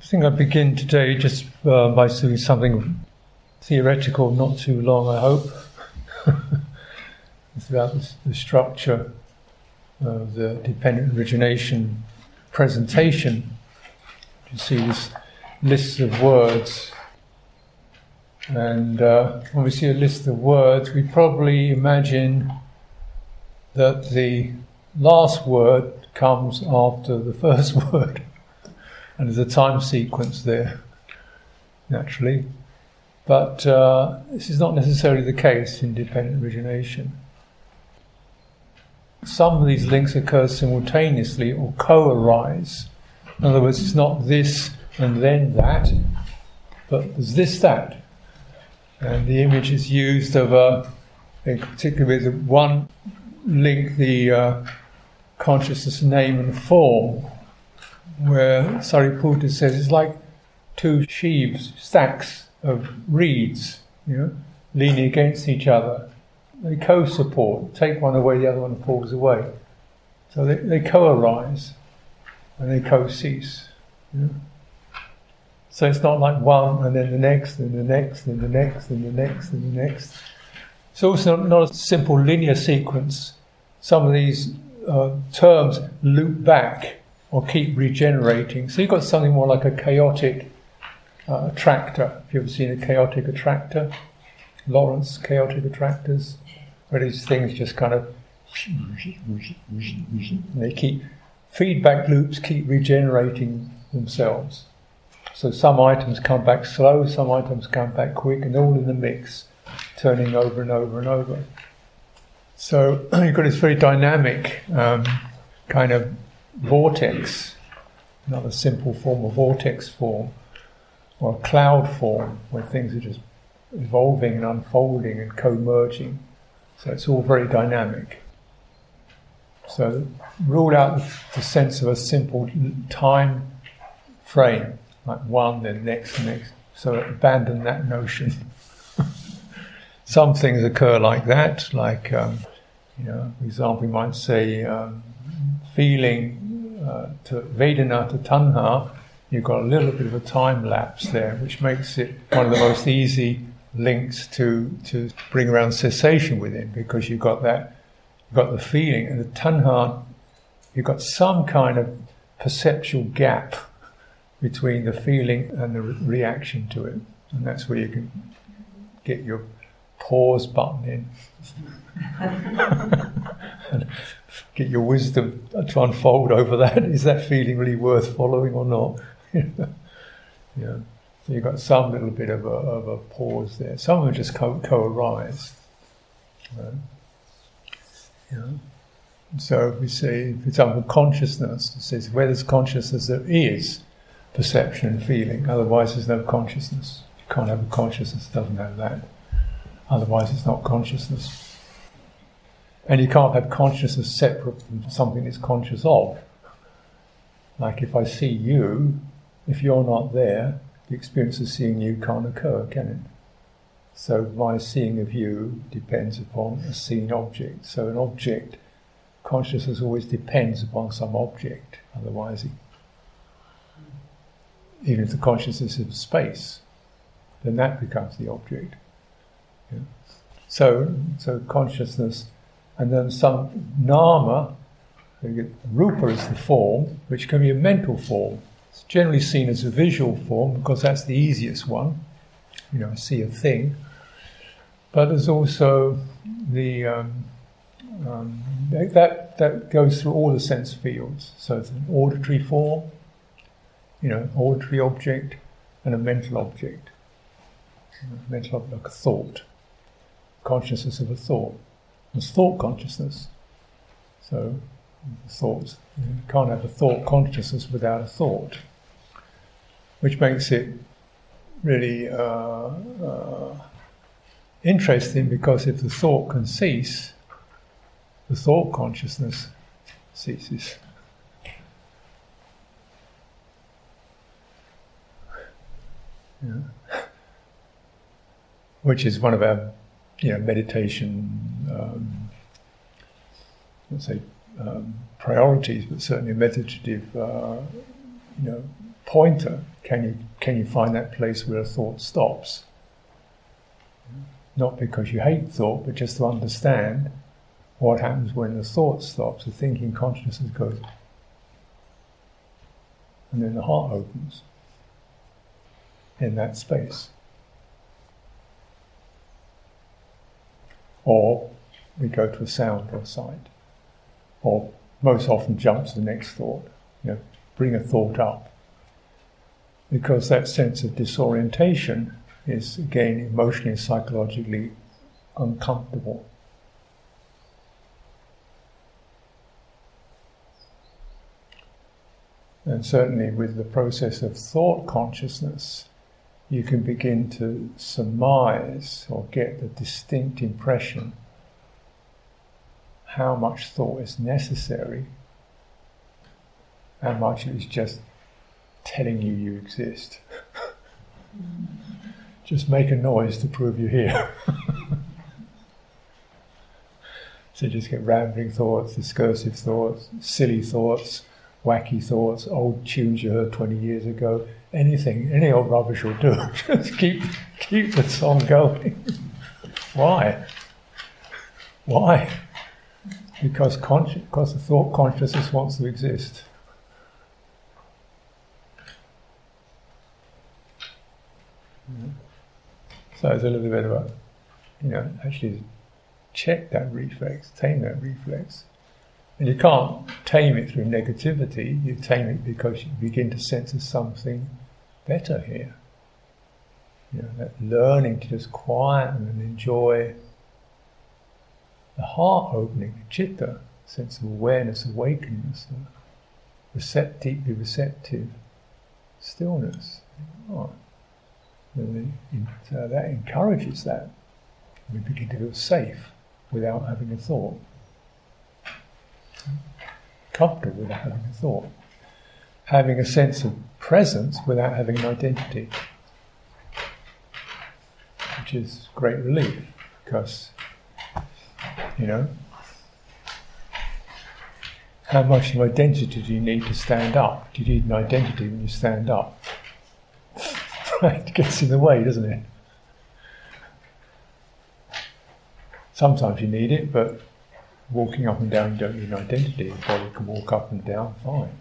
I think I begin today just uh, by doing something theoretical, not too long, I hope. it's about the structure of the dependent origination presentation. You see this list of words, and uh, when we see a list of words, we probably imagine that the last word comes after the first word and there's a time sequence there, naturally. But uh, this is not necessarily the case in dependent origination. Some of these links occur simultaneously or co arise. In other words, it's not this and then that, but there's this, that. And the image is used of a, particularly with one link, the uh, consciousness, name, and form where Sariputta says it's like two sheaves, stacks of reeds, you know, leaning against each other. They co-support. Take one away, the other one falls away. So they, they co-arise and they co-cease. You know? So it's not like one and then the next and the next and the next and the next and the next. It's also not a simple linear sequence. Some of these uh, terms loop back or keep regenerating. So you've got something more like a chaotic uh, attractor. Have you ever seen a chaotic attractor? Lorenz chaotic attractors, where these things just kind of they keep feedback loops keep regenerating themselves. So some items come back slow, some items come back quick, and all in the mix, turning over and over and over. So you've got this very dynamic um, kind of vortex, another simple form of vortex form, or a cloud form, where things are just evolving and unfolding and co-merging. So it's all very dynamic. So rule out the sense of a simple time frame, like one, then next, next. So abandon that notion. Some things occur like that, like, um, you know, for example, we might say um, feeling uh, to Vedana to Tanha, you've got a little bit of a time lapse there, which makes it one of the most easy links to, to bring around cessation within, because you've got that, you've got the feeling, and the Tanha, you've got some kind of perceptual gap between the feeling and the re- reaction to it, and that's where you can get your pause button in. get your wisdom to unfold over that. Is that feeling really worth following or not? yeah. So you've got some little bit of a, of a pause there. Some of them just co- co-arise. Right? Yeah. So we say, for example, consciousness. It says where there's consciousness, there is perception and feeling. Otherwise, there's no consciousness. You can't have a consciousness that doesn't have that. Otherwise, it's not consciousness. And you can't have consciousness separate from something it's conscious of. Like if I see you, if you're not there, the experience of seeing you can't occur, can it? So my seeing of you depends upon a seen object. So an object, consciousness always depends upon some object, otherwise it, even if the consciousness is space, then that becomes the object. Yeah? So, so consciousness and then some nama, rupa is the form, which can be a mental form. It's generally seen as a visual form because that's the easiest one. You know, see a thing. But there's also the um, um, that that goes through all the sense fields. So it's an auditory form, you know, auditory object, and a mental object. A mental object, like a thought, consciousness of a thought. There's thought consciousness. So, thoughts. You can't have a thought consciousness without a thought, which makes it really uh, uh, interesting because if the thought can cease, the thought consciousness ceases. Yeah. Which is one of our you know, meditation, um, let's say, um, priorities, but certainly a meditative, uh, you know, pointer. Can you can you find that place where a thought stops? Not because you hate thought, but just to understand what happens when the thought stops, the thinking consciousness goes, and then the heart opens in that space. Or we go to a sound or a sight, or most often jump to the next thought. You know, bring a thought up, because that sense of disorientation is again emotionally and psychologically uncomfortable. And certainly with the process of thought consciousness, you can begin to surmise or get the distinct impression how much thought is necessary, how much is just telling you you exist. just make a noise to prove you're here. so just get rambling thoughts, discursive thoughts, silly thoughts, wacky thoughts, old tunes you heard 20 years ago, anything, any old rubbish will do. Just keep, keep the song going. Why? Why? Because, consci- because the thought consciousness wants to exist. So it's a little bit about, you know, actually check that reflex, tame that reflex. And you can't tame it through negativity, you tame it because you begin to sense there's something better here. You know, that learning to just quieten and enjoy the heart opening, the chitta, sense of awareness, awakeness, recept, deeply receptive stillness. Oh. Uh, that encourages that. We begin to feel safe without having a thought comfortable without having a thought, having a sense of presence without having an identity, which is great relief because, you know, how much of identity do you need to stand up? Do you need an identity when you stand up? right, it gets in the way, doesn't it? Sometimes you need it, but walking up and down, you don't need an identity. Your body can walk up and down fine.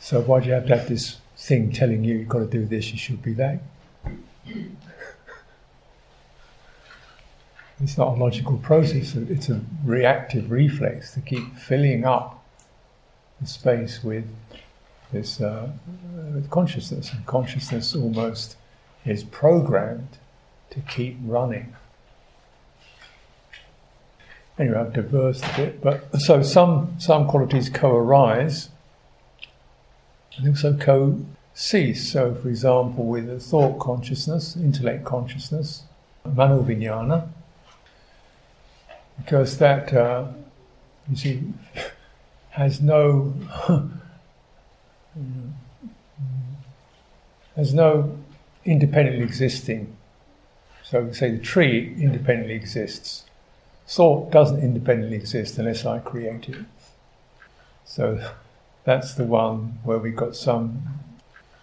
So why do you have to have this thing telling you you've got to do this, you should be that? It's not a logical process, it's a reactive reflex to keep filling up the space with this uh, with consciousness. And consciousness almost is programmed to keep running. Anyway, I've diversed a bit, but so some some qualities co-arise and also co-cease. So, for example, with thought consciousness, intellect consciousness, manovinyana, because that uh, you see has no has no independently existing. So, say the tree independently exists thought doesn't independently exist unless I create it. So that's the one where we've got some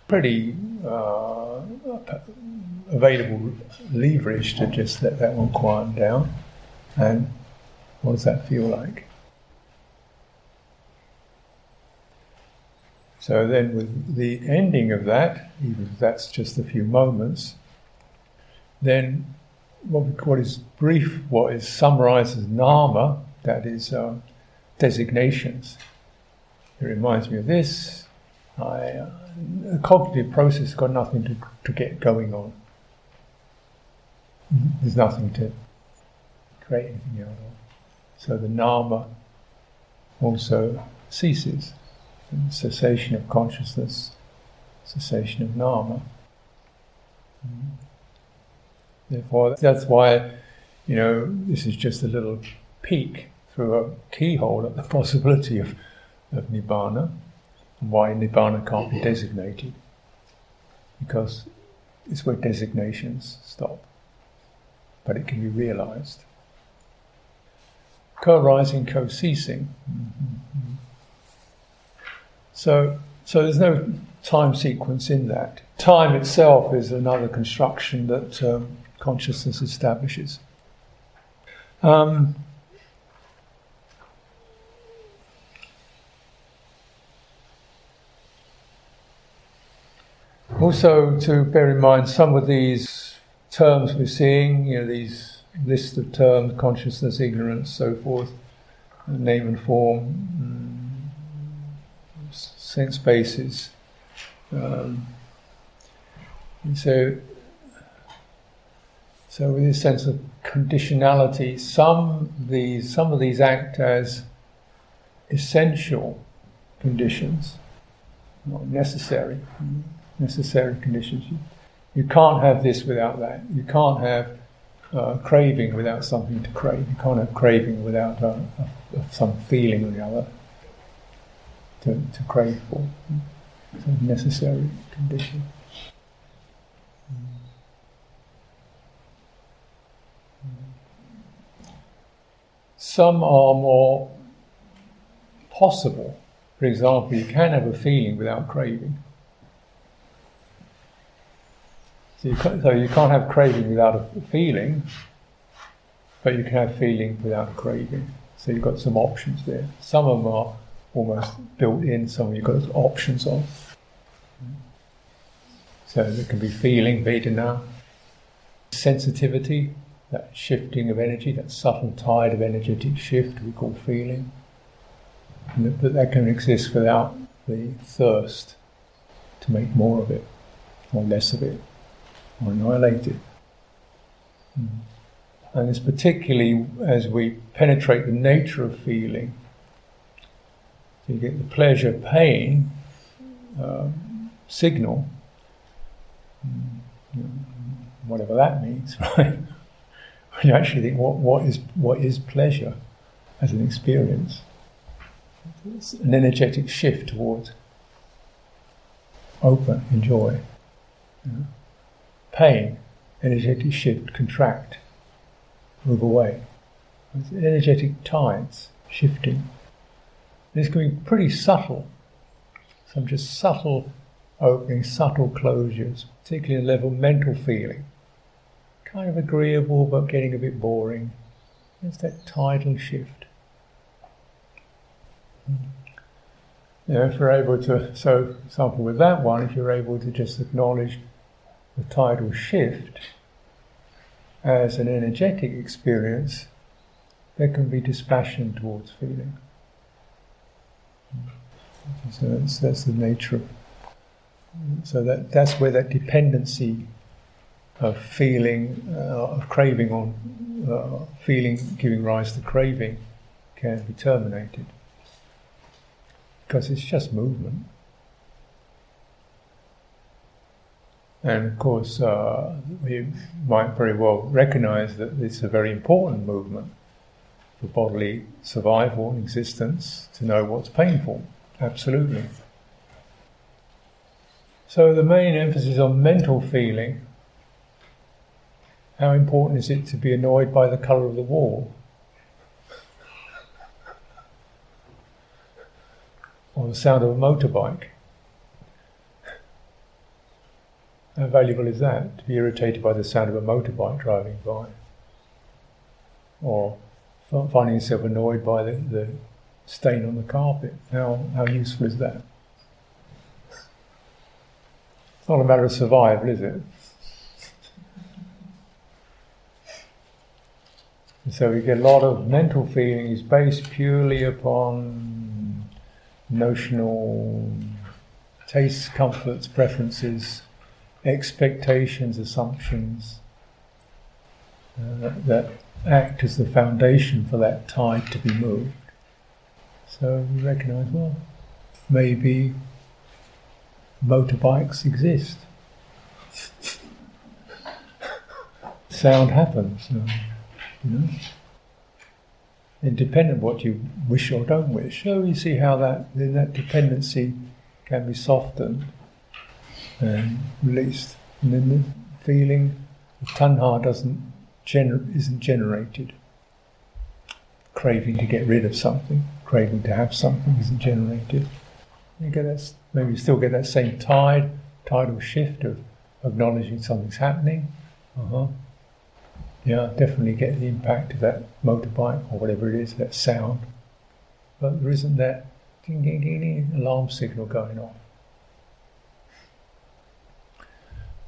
pretty uh, available leverage to just let that one quieten down. And what does that feel like? So then, with the ending of that, even if that's just a few moments, then what, we, what is brief, what is summarized as nama, that is uh, designations. It reminds me of this. I, uh, the cognitive process has got nothing to, to get going on. There's nothing to create anything out of. So the nama also ceases. And cessation of consciousness, cessation of nama. Mm-hmm. Therefore, that's why, you know, this is just a little peek through a keyhole at the possibility of, of Nibbana, and why Nibbana can't be designated. Because it's where designations stop, but it can be realized. Co arising, co ceasing. Mm-hmm. So, So there's no time sequence in that. Time itself is another construction that um, consciousness establishes. Um, also, to bear in mind some of these terms we're seeing, you know, these list of terms, consciousness, ignorance, so forth, name and form, mm, sense bases. Um, so, so with this sense of conditionality, some these some of these act as essential conditions, not necessary, necessary conditions. You, you can't have this without that. You can't have uh, craving without something to crave. You can't have craving without uh, some feeling or the other to, to crave for. It's a necessary condition. Some are more possible. For example, you can have a feeling without craving. So you, so you can't have craving without a feeling, but you can have feeling without craving. So you've got some options there. Some of them are almost built in, some you've got options on. So there can be feeling, Vedana, sensitivity, that shifting of energy, that subtle tide of energetic shift we call feeling. But that can exist without the thirst to make more of it or less of it or annihilated. Mm. And it's particularly as we penetrate the nature of feeling, so you get the pleasure pain uh, signal, mm, whatever that means, right? you actually think, what, what, is, what is pleasure as an experience? It's an energetic shift towards open, enjoy. Know? Pain, energetic shift, contract, move away. It's energetic tides shifting. Going to be pretty subtle. Some just subtle openings, subtle closures, particularly a level mental feeling. Kind of agreeable but getting a bit boring. It's that tidal shift. You know, if you're able to, so, example, with that one, if you're able to just acknowledge the tidal shift as an energetic experience, there can be dispassion towards feeling. So that's, that's the nature of. So that that's where that dependency of feeling, uh, of craving on uh, feeling giving rise to craving can be terminated. Because it's just movement. And of course, uh, we might very well recognize that it's a very important movement for bodily survival and existence to know what's painful. Absolutely. So the main emphasis on mental feeling. How important is it to be annoyed by the colour of the wall? Or the sound of a motorbike? How valuable is that to be irritated by the sound of a motorbike driving by? Or finding yourself annoyed by the, the stain on the carpet? How, how useful is that? It's not a matter of survival, is it? so we get a lot of mental feelings based purely upon notional tastes, comforts, preferences, expectations, assumptions uh, that act as the foundation for that tide to be moved. So we recognize, well, maybe motorbikes exist. Sound happens, you know. Independent of what you wish or don't wish. So you see how that that dependency can be softened and released, and then the feeling of tanha doesn't gener- isn't generated. Craving to get rid of something, craving to have something isn't generated. You get that, maybe you still get that same tide, tidal shift of acknowledging something's happening. Uh-huh. Yeah, definitely get the impact of that motorbike or whatever it is, that sound. But there isn't that ding ding ding ding alarm signal going on.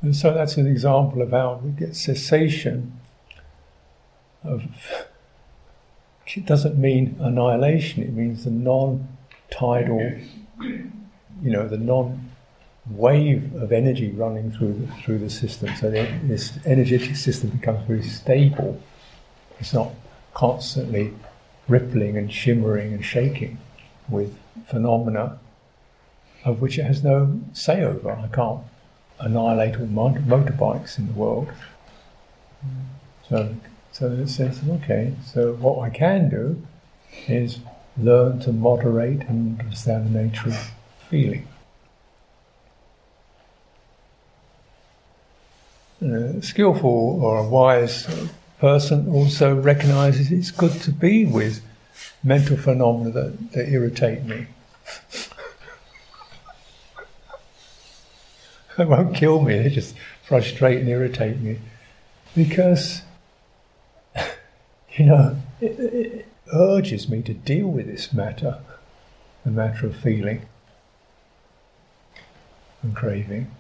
And so that's an example of how we get cessation of it doesn't mean annihilation, it means the non tidal, you know, the non wave of energy running through the, through the system. So the, this energetic system becomes very stable. It's not constantly rippling and shimmering and shaking with phenomena of which it has no say over. I can't annihilate all motorbikes in the world. So, so a sense, okay, so what I can do is learn to moderate and understand the nature of feeling. A skillful or a wise person also recognizes it's good to be with mental phenomena that, that irritate me. They won't kill me, they just frustrate and irritate me. Because, you know, it, it urges me to deal with this matter, the matter of feeling and craving.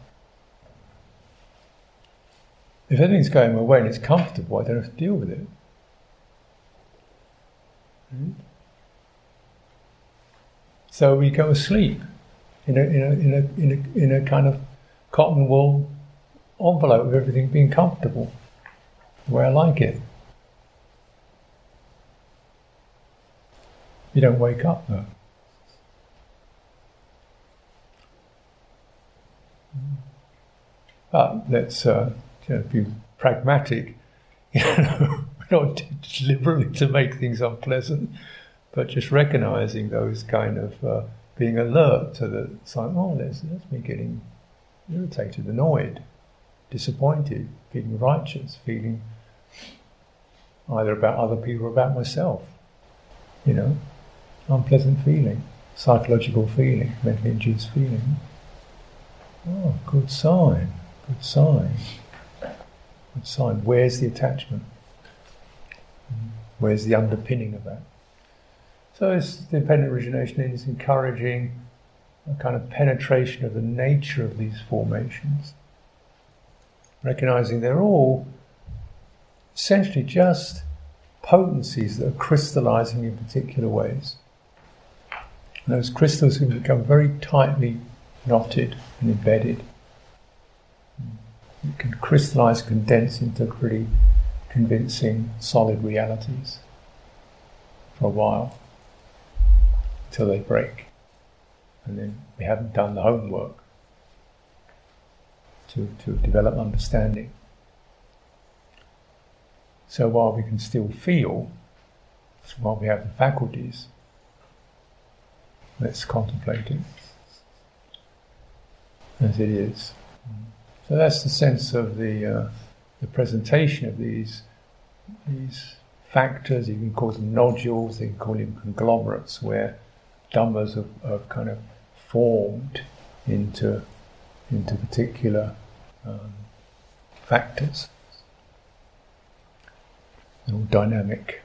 If anything's going my way and it's comfortable, I don't have to deal with it. Hmm? So we go asleep in a, in a, in a, in a, in a kind of cotton wool envelope of everything being comfortable, the way I like it. You don't wake up though. But let's uh, you know, be pragmatic. You know, not deliberately to make things unpleasant, but just recognizing those kind of uh, being alert to the sign. Oh, that's me getting irritated, annoyed, disappointed, feeling righteous, feeling either about other people or about myself. You know, unpleasant feeling, psychological feeling, mentally induced feeling. Oh, good sign, good sign, good sign. Where's the attachment? Where's the underpinning of that? So it's dependent origination is encouraging a kind of penetration of the nature of these formations, recognizing they're all essentially just potencies that are crystallizing in particular ways. And those crystals have become very tightly knotted and embedded. You can crystallize, condense into pretty convincing, solid realities for a while until they break. And then we haven't done the homework to, to develop understanding. So while we can still feel, while we have the faculties, let's contemplate it as it is. So that's the sense of the. Uh, the presentation of these these factors, you can call them nodules, you can call them conglomerates, where dhammas are kind of formed into into particular um, factors. They're all dynamic.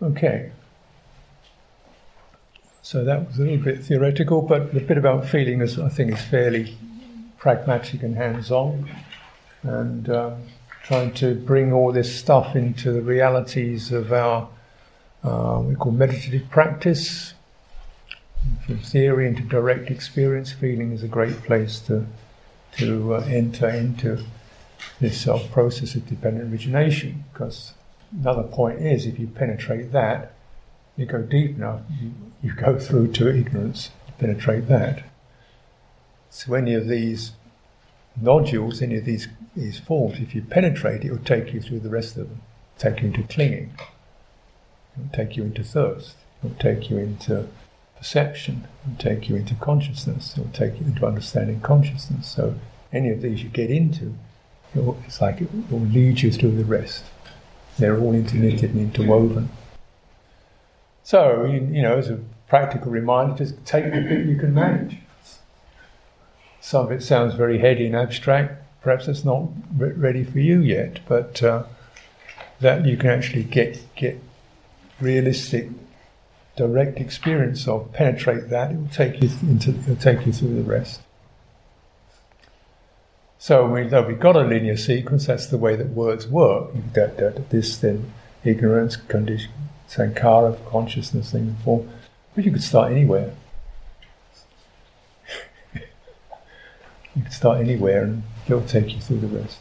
Okay. So that was a little bit theoretical, but the bit about feeling is, I think, is fairly pragmatic and hands on, and um, trying to bring all this stuff into the realities of our, uh, we call meditative practice. From theory into direct experience, feeling is a great place to, to uh, enter into this self process of dependent origination. Because another point is, if you penetrate that, you go deep enough, you, you go through to ignorance, penetrate that. So any of these nodules, any of these, these forms, if you penetrate it, will take you through the rest of them. Take you into clinging. It will take you into thirst. It will take you into perception. It will take you into consciousness. It will take you into understanding consciousness. So any of these you get into, it will, it's like it will lead you through the rest. They're all interknitted and interwoven. So, you, you know, as a practical reminder, just take the bit you can manage. Some of it sounds very heady and abstract. Perhaps it's not re- ready for you yet, but uh, that you can actually get get realistic, direct experience of, penetrate that. It will take you into, it will take you through the rest. So we, though we've got a linear sequence, that's the way that words work. You could this, then ignorance, condition, sankhara, consciousness, thing, form. But you could start anywhere. You could start anywhere and it'll take you through the rest.